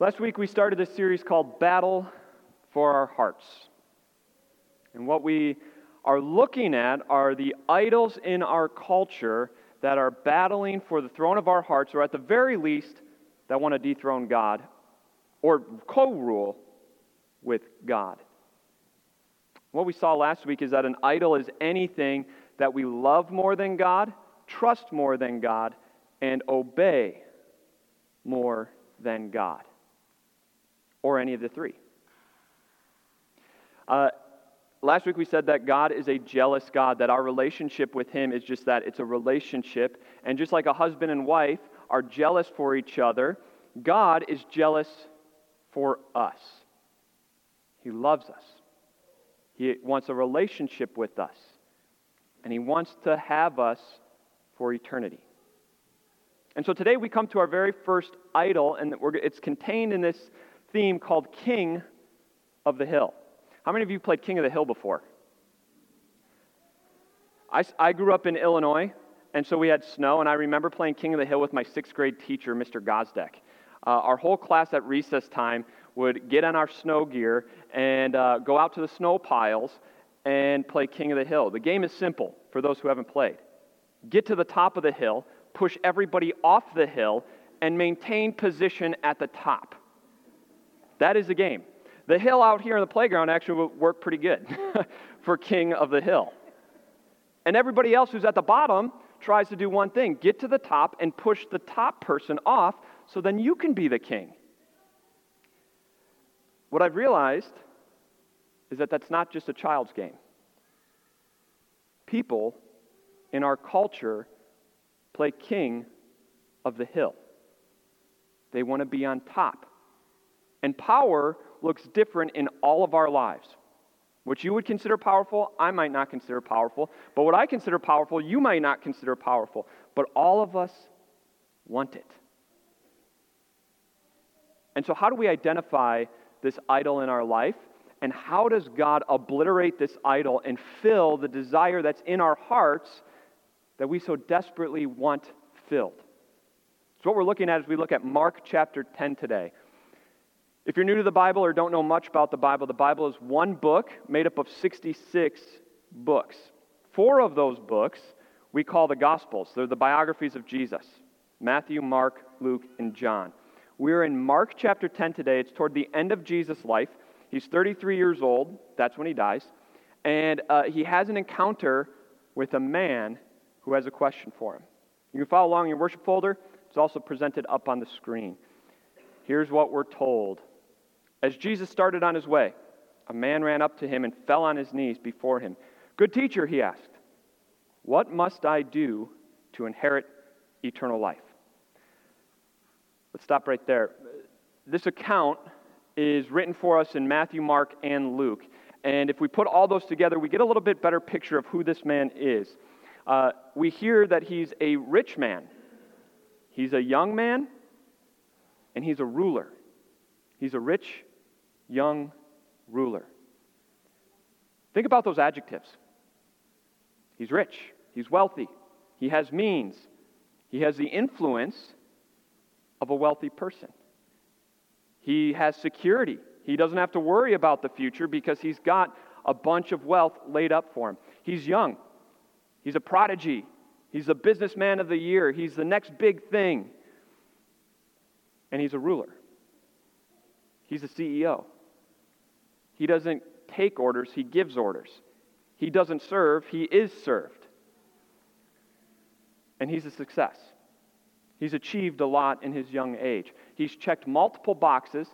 Last week we started this series called Battle for Our Hearts. And what we are looking at are the idols in our culture that are battling for the throne of our hearts, or at the very least, that want to dethrone God or co rule with God. What we saw last week is that an idol is anything that we love more than God, trust more than God, and obey more than God, or any of the three. Uh, last week we said that God is a jealous God, that our relationship with Him is just that it's a relationship. And just like a husband and wife are jealous for each other, God is jealous for us. He loves us, He wants a relationship with us, and He wants to have us for eternity. And so today we come to our very first idol, and it's contained in this theme called King of the Hill. How many of you played King of the Hill before? I, I grew up in Illinois, and so we had snow, and I remember playing King of the Hill with my sixth grade teacher, Mr. Gosdeck. Uh, our whole class at recess time would get on our snow gear and uh, go out to the snow piles and play King of the Hill. The game is simple for those who haven't played. Get to the top of the hill, push everybody off the hill, and maintain position at the top. That is the game. The hill out here in the playground actually would work pretty good for king of the hill. And everybody else who's at the bottom tries to do one thing get to the top and push the top person off so then you can be the king. What I've realized is that that's not just a child's game. People in our culture play king of the hill. They want to be on top. And power looks different in all of our lives. What you would consider powerful, I might not consider powerful. But what I consider powerful, you might not consider powerful. But all of us want it. And so, how do we identify this idol in our life? And how does God obliterate this idol and fill the desire that's in our hearts that we so desperately want filled? So, what we're looking at as we look at Mark chapter 10 today. If you're new to the Bible or don't know much about the Bible, the Bible is one book made up of 66 books. Four of those books we call the Gospels. They're the biographies of Jesus Matthew, Mark, Luke, and John. We're in Mark chapter 10 today. It's toward the end of Jesus' life. He's 33 years old. That's when he dies. And uh, he has an encounter with a man who has a question for him. You can follow along in your worship folder. It's also presented up on the screen. Here's what we're told as Jesus started on his way, a man ran up to him and fell on his knees before him. Good teacher, he asked, what must I do to inherit eternal life? Let's stop right there. This account is written for us in Matthew, Mark, and Luke. And if we put all those together, we get a little bit better picture of who this man is. Uh, we hear that he's a rich man, he's a young man, and he's a ruler. He's a rich young ruler. Think about those adjectives. He's rich, he's wealthy, he has means, he has the influence of a wealthy person. He has security. He doesn't have to worry about the future because he's got a bunch of wealth laid up for him. He's young. He's a prodigy. He's the businessman of the year. He's the next big thing. And he's a ruler. He's a CEO. He doesn't take orders, he gives orders. He doesn't serve, he is served. And he's a success. He's achieved a lot in his young age. He's checked multiple boxes.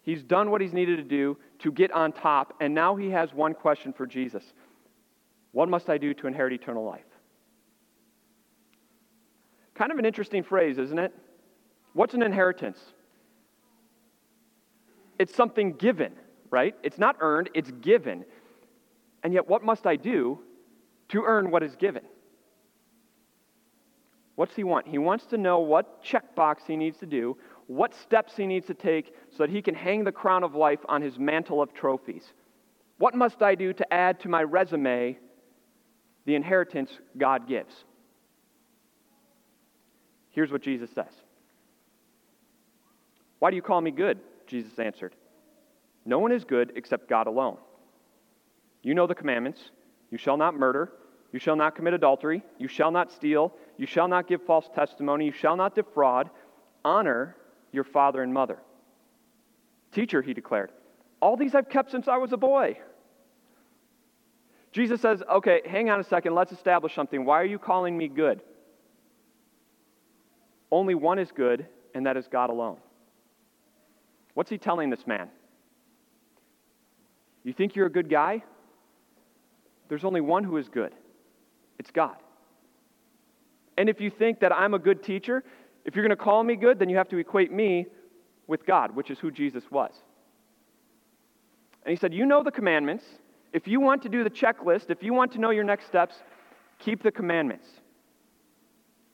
He's done what he's needed to do to get on top. And now he has one question for Jesus What must I do to inherit eternal life? Kind of an interesting phrase, isn't it? What's an inheritance? It's something given right? It's not earned, it's given. And yet, what must I do to earn what is given? What's he want? He wants to know what checkbox he needs to do, what steps he needs to take so that he can hang the crown of life on his mantle of trophies. What must I do to add to my resume the inheritance God gives? Here's what Jesus says Why do you call me good? Jesus answered. No one is good except God alone. You know the commandments you shall not murder, you shall not commit adultery, you shall not steal, you shall not give false testimony, you shall not defraud. Honor your father and mother. Teacher, he declared, all these I've kept since I was a boy. Jesus says, okay, hang on a second, let's establish something. Why are you calling me good? Only one is good, and that is God alone. What's he telling this man? You think you're a good guy? There's only one who is good it's God. And if you think that I'm a good teacher, if you're going to call me good, then you have to equate me with God, which is who Jesus was. And he said, You know the commandments. If you want to do the checklist, if you want to know your next steps, keep the commandments.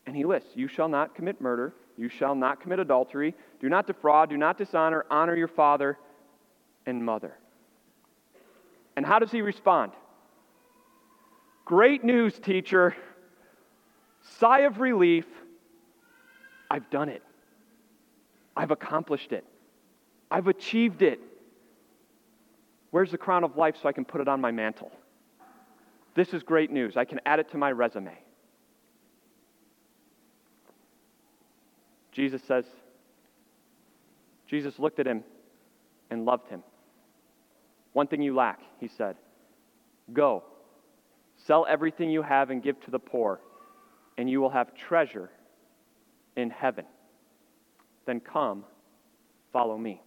And he lists You shall not commit murder, you shall not commit adultery, do not defraud, do not dishonor, honor your father and mother. And how does he respond? Great news, teacher. Sigh of relief. I've done it. I've accomplished it. I've achieved it. Where's the crown of life so I can put it on my mantle? This is great news. I can add it to my resume. Jesus says, Jesus looked at him and loved him. One thing you lack, he said. Go, sell everything you have and give to the poor, and you will have treasure in heaven. Then come, follow me.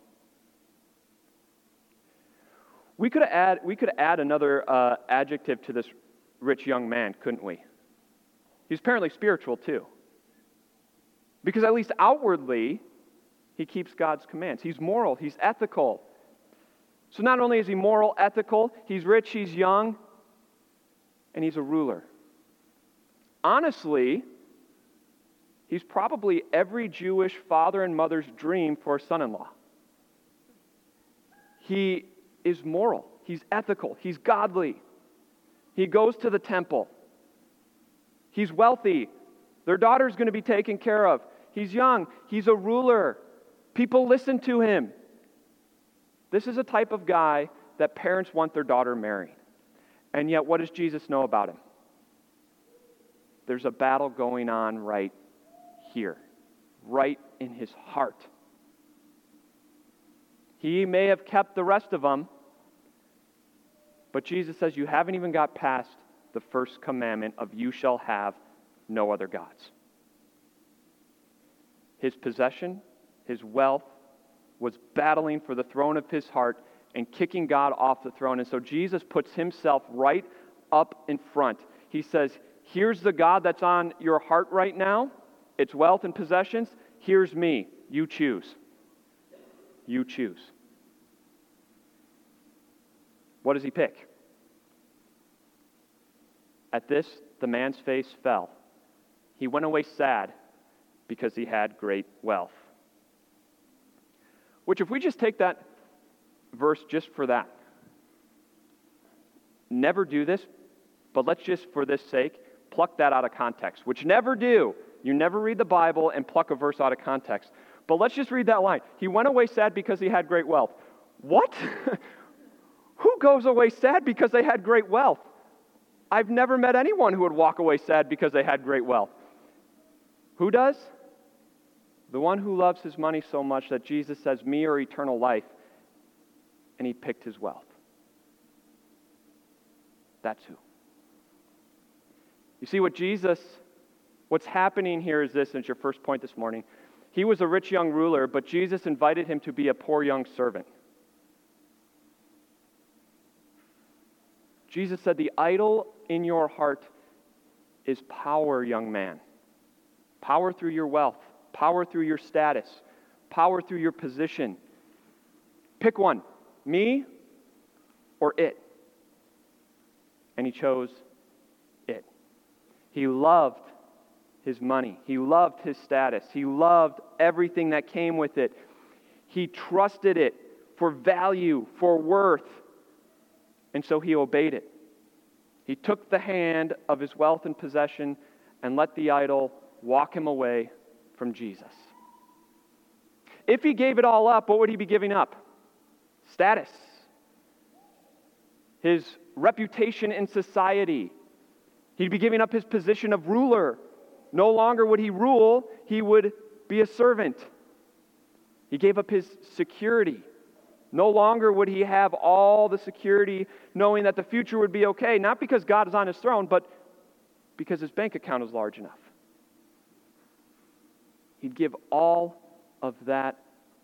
We could add, we could add another uh, adjective to this rich young man, couldn't we? He's apparently spiritual too. Because at least outwardly, he keeps God's commands. He's moral, he's ethical. So not only is he moral, ethical, he's rich, he's young, and he's a ruler. Honestly, he's probably every Jewish father and mother's dream for a son in law. He is moral, he's ethical, he's godly. He goes to the temple. He's wealthy. Their daughter's going to be taken care of. He's young. He's a ruler. People listen to him. This is a type of guy that parents want their daughter marrying. And yet, what does Jesus know about him? There's a battle going on right here, right in his heart. He may have kept the rest of them, but Jesus says, You haven't even got past the first commandment of you shall have no other gods. His possession, his wealth, was battling for the throne of his heart and kicking God off the throne. And so Jesus puts himself right up in front. He says, Here's the God that's on your heart right now. It's wealth and possessions. Here's me. You choose. You choose. What does he pick? At this, the man's face fell. He went away sad because he had great wealth. Which, if we just take that verse just for that, never do this, but let's just, for this sake, pluck that out of context, which never do. You never read the Bible and pluck a verse out of context. But let's just read that line. He went away sad because he had great wealth. What? Who goes away sad because they had great wealth? I've never met anyone who would walk away sad because they had great wealth. Who does? The one who loves his money so much that Jesus says, Me or eternal life, and he picked his wealth. That's who. You see, what Jesus, what's happening here is this, and it's your first point this morning. He was a rich young ruler, but Jesus invited him to be a poor young servant. Jesus said, The idol in your heart is power, young man. Power through your wealth, power through your status, power through your position. Pick one me or it. And he chose it. He loved his money, he loved his status, he loved everything that came with it. He trusted it for value, for worth, and so he obeyed it. He took the hand of his wealth and possession and let the idol walk him away from Jesus. If he gave it all up, what would he be giving up? Status, his reputation in society. He'd be giving up his position of ruler. No longer would he rule, he would be a servant. He gave up his security. No longer would he have all the security knowing that the future would be okay, not because God is on his throne, but because his bank account is large enough. He'd give all of that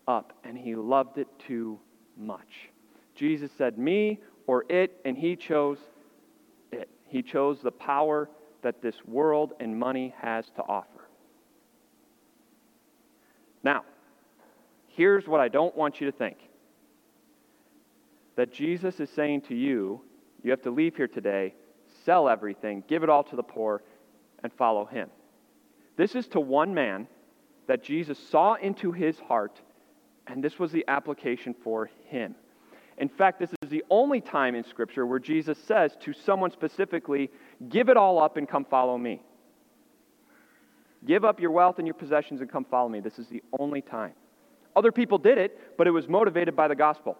up, and he loved it too much. Jesus said, Me or it, and he chose it. He chose the power that this world and money has to offer. Now, here's what I don't want you to think that Jesus is saying to you, you have to leave here today, sell everything, give it all to the poor, and follow him. This is to one man that Jesus saw into his heart, and this was the application for him. In fact, this is the only time in Scripture where Jesus says to someone specifically, Give it all up and come follow me. Give up your wealth and your possessions and come follow me. This is the only time. Other people did it, but it was motivated by the gospel.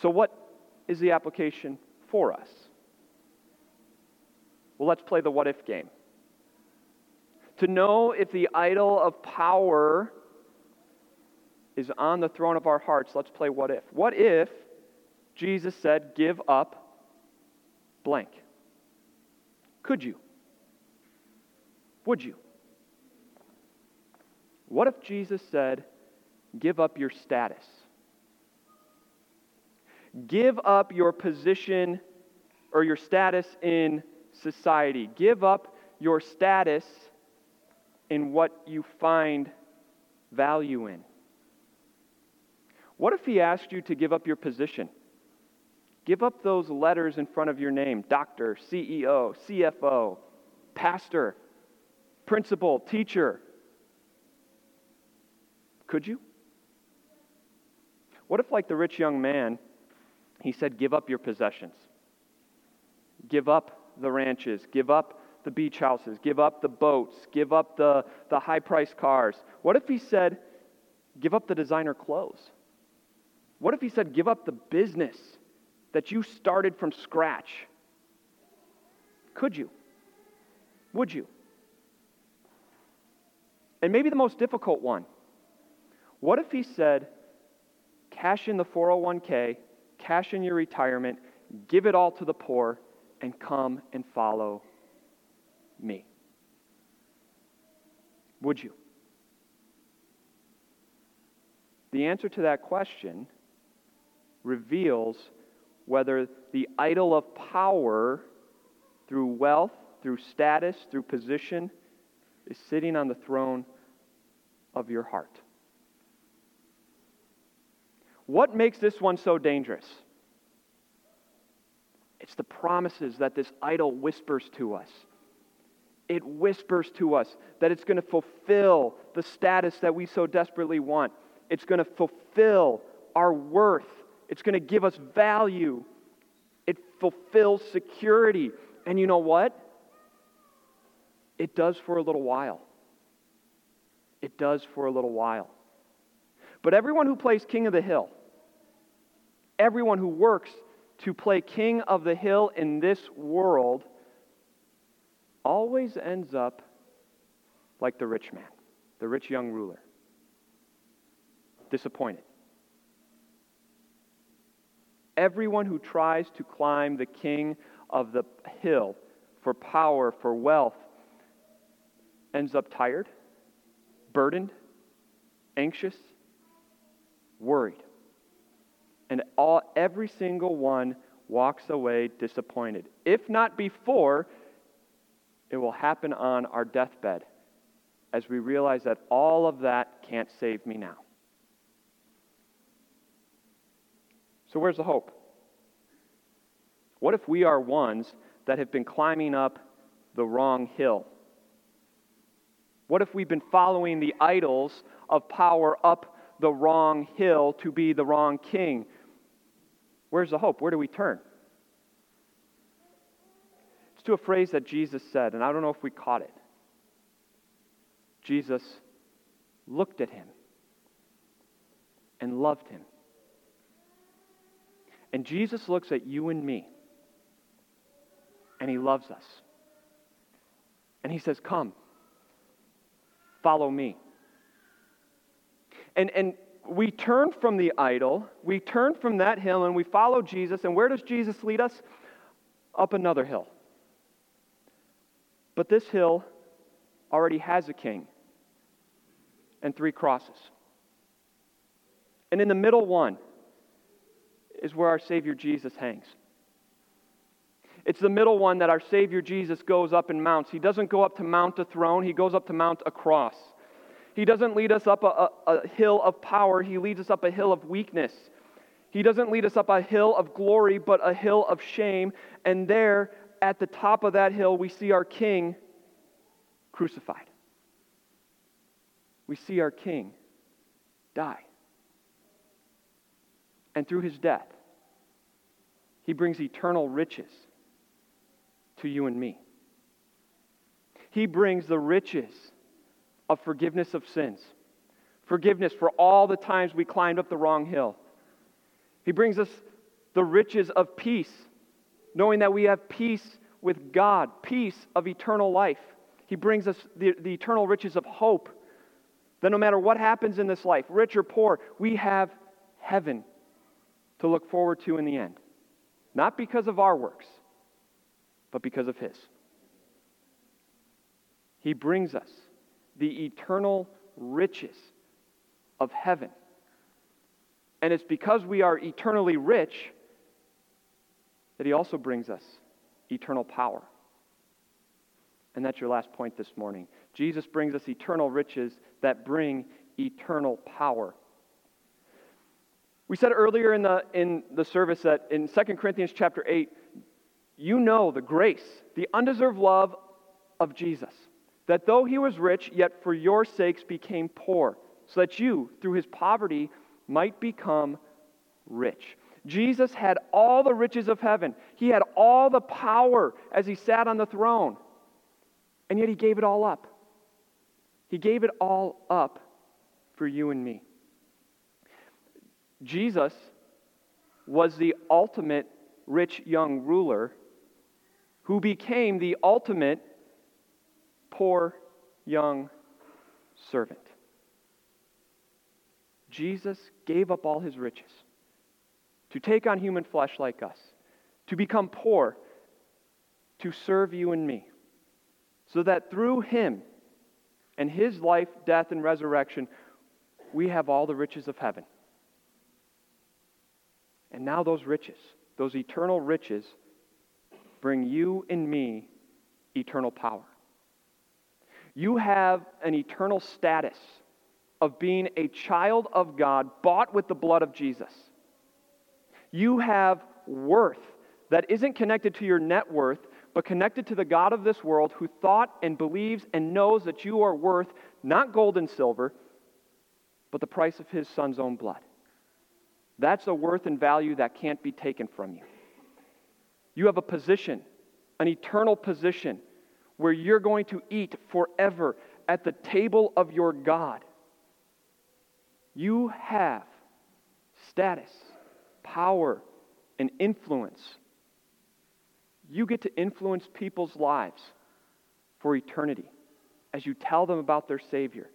So, what is the application for us? Well, let's play the what if game. To know if the idol of power is on the throne of our hearts, let's play what if. What if Jesus said, Give up blank? Could you? Would you? What if Jesus said, Give up your status? Give up your position or your status in society. Give up your status in what you find value in. What if he asked you to give up your position? Give up those letters in front of your name doctor, CEO, CFO, pastor, principal, teacher. Could you? What if, like the rich young man, he said, Give up your possessions. Give up the ranches. Give up the beach houses. Give up the boats. Give up the, the high priced cars. What if he said, Give up the designer clothes? What if he said, Give up the business that you started from scratch? Could you? Would you? And maybe the most difficult one. What if he said, Cash in the 401k cash in your retirement, give it all to the poor, and come and follow me? Would you? The answer to that question reveals whether the idol of power through wealth, through status, through position is sitting on the throne of your heart. What makes this one so dangerous? It's the promises that this idol whispers to us. It whispers to us that it's going to fulfill the status that we so desperately want. It's going to fulfill our worth. It's going to give us value. It fulfills security. And you know what? It does for a little while. It does for a little while. But everyone who plays King of the Hill, everyone who works to play king of the hill in this world always ends up like the rich man, the rich young ruler. Disappointed. Everyone who tries to climb the king of the hill for power, for wealth, ends up tired, burdened, anxious, worried and all, every single one walks away disappointed. If not before, it will happen on our deathbed as we realize that all of that can't save me now. So, where's the hope? What if we are ones that have been climbing up the wrong hill? What if we've been following the idols of power up the wrong hill to be the wrong king? Where's the hope? Where do we turn? To a phrase that Jesus said, and I don't know if we caught it. Jesus looked at him and loved him. And Jesus looks at you and me, and he loves us. And he says, Come, follow me. And, and we turn from the idol, we turn from that hill, and we follow Jesus. And where does Jesus lead us? Up another hill. But this hill already has a king and three crosses. And in the middle one is where our Savior Jesus hangs. It's the middle one that our Savior Jesus goes up and mounts. He doesn't go up to mount a throne, he goes up to mount a cross. He doesn't lead us up a, a, a, hill of power, he leads us up a hill of weakness. He doesn't lead us up a hill of glory, but a hill of shame. And there, at the top of that hill, we see our King crucified. We see our King die. And through his death, he brings eternal riches to you and me. He brings the riches of forgiveness of sins, forgiveness for all the times we climbed up the wrong hill. He brings us the riches of peace, knowing that we have peace with God, peace of eternal life. He brings us the, the eternal riches of hope. That no matter what happens in this life, rich or poor, we have heaven to look forward to in the end. Not because of our works, but because of His. He brings us the eternal riches of heaven. And it's because we are eternally rich that He also brings us eternal power. And that's your last point this morning. Jesus brings us eternal riches that bring eternal power. We said earlier in the, in the service that in 2 Corinthians chapter 8, you know the grace, the undeserved love of Jesus, that though he was rich, yet for your sakes became poor, so that you, through his poverty, might become rich. Jesus had all the riches of heaven. He had all the power as he sat on the throne. And yet he gave it all up. He gave it all up for you and me. Jesus was the ultimate rich young ruler who became the ultimate poor young servant. Jesus gave up all his riches to take on human flesh like us, to become poor, to serve you and me, so that through him and his life, death, and resurrection, we have all the riches of heaven. And now those riches, those eternal riches, bring you and me eternal power. You have an eternal status of being a child of God, bought with the blood of Jesus. You have worth that isn't connected to your net worth, but connected to the God of this world who thought and believes and knows that you are worth not gold and silver, but the price of his son's own blood. That's a worth and value that can't be taken from you. You have a position, an eternal position, where you're going to eat forever at the table of your God. You have status, power, and influence. You get to influence people's lives for eternity as you tell them about their Savior,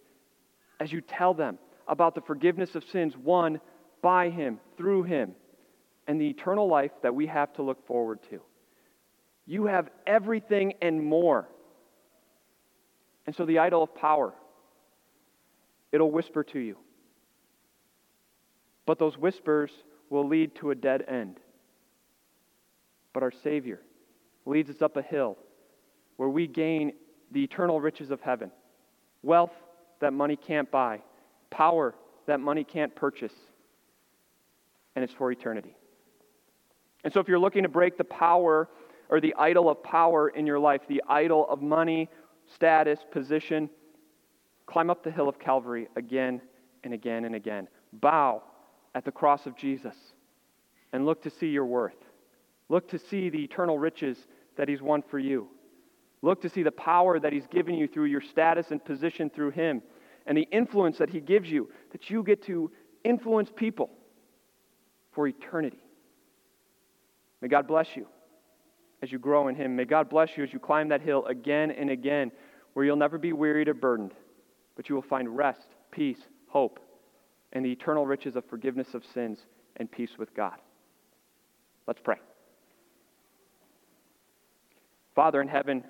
as you tell them about the forgiveness of sins won by Him, through Him, and the eternal life that we have to look forward to. You have everything and more. And so the idol of power, it'll whisper to you. But those whispers will lead to a dead end. But our Savior leads us up a hill where we gain the eternal riches of heaven wealth that money can't buy, power that money can't purchase and it's for eternity. And so, if you're looking to break the power or the idol of power in your life, the idol of money, status, position, climb up the hill of Calvary again and again and again. Bow at the cross of Jesus and look to see your worth. Look to see the eternal riches that He's won for you. Look to see the power that He's given you through your status and position through Him. and the influence that He gives you, that you get to influence people for eternity. May God bless you as you grow in Him. May God bless you as you climb that hill again and again, where you'll never be wearied or burdened, but you will find rest, peace, hope, and the eternal riches of forgiveness of sins and peace with God. Let's pray. Father in heaven,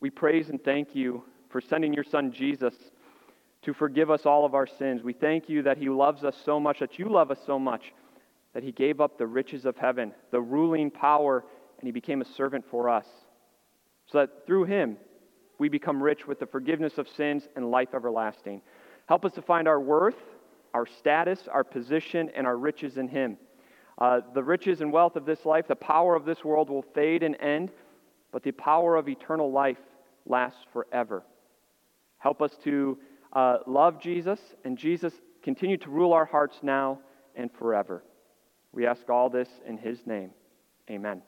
we praise and thank you for sending your Son Jesus to forgive us all of our sins. We thank you that he loves us so much, that you love us so much, that he gave up the riches of heaven, the ruling power, and he became a servant for us. So that through him, we become rich with the forgiveness of sins and life everlasting. Help us to find our worth, our status, our position, and our riches in him. Uh, the riches and wealth of this life, the power of this world will fade and end, but the power of eternal life lasts forever. Help us to uh, love Jesus and Jesus continue to rule our hearts now and forever. We ask all this in his name. Amen.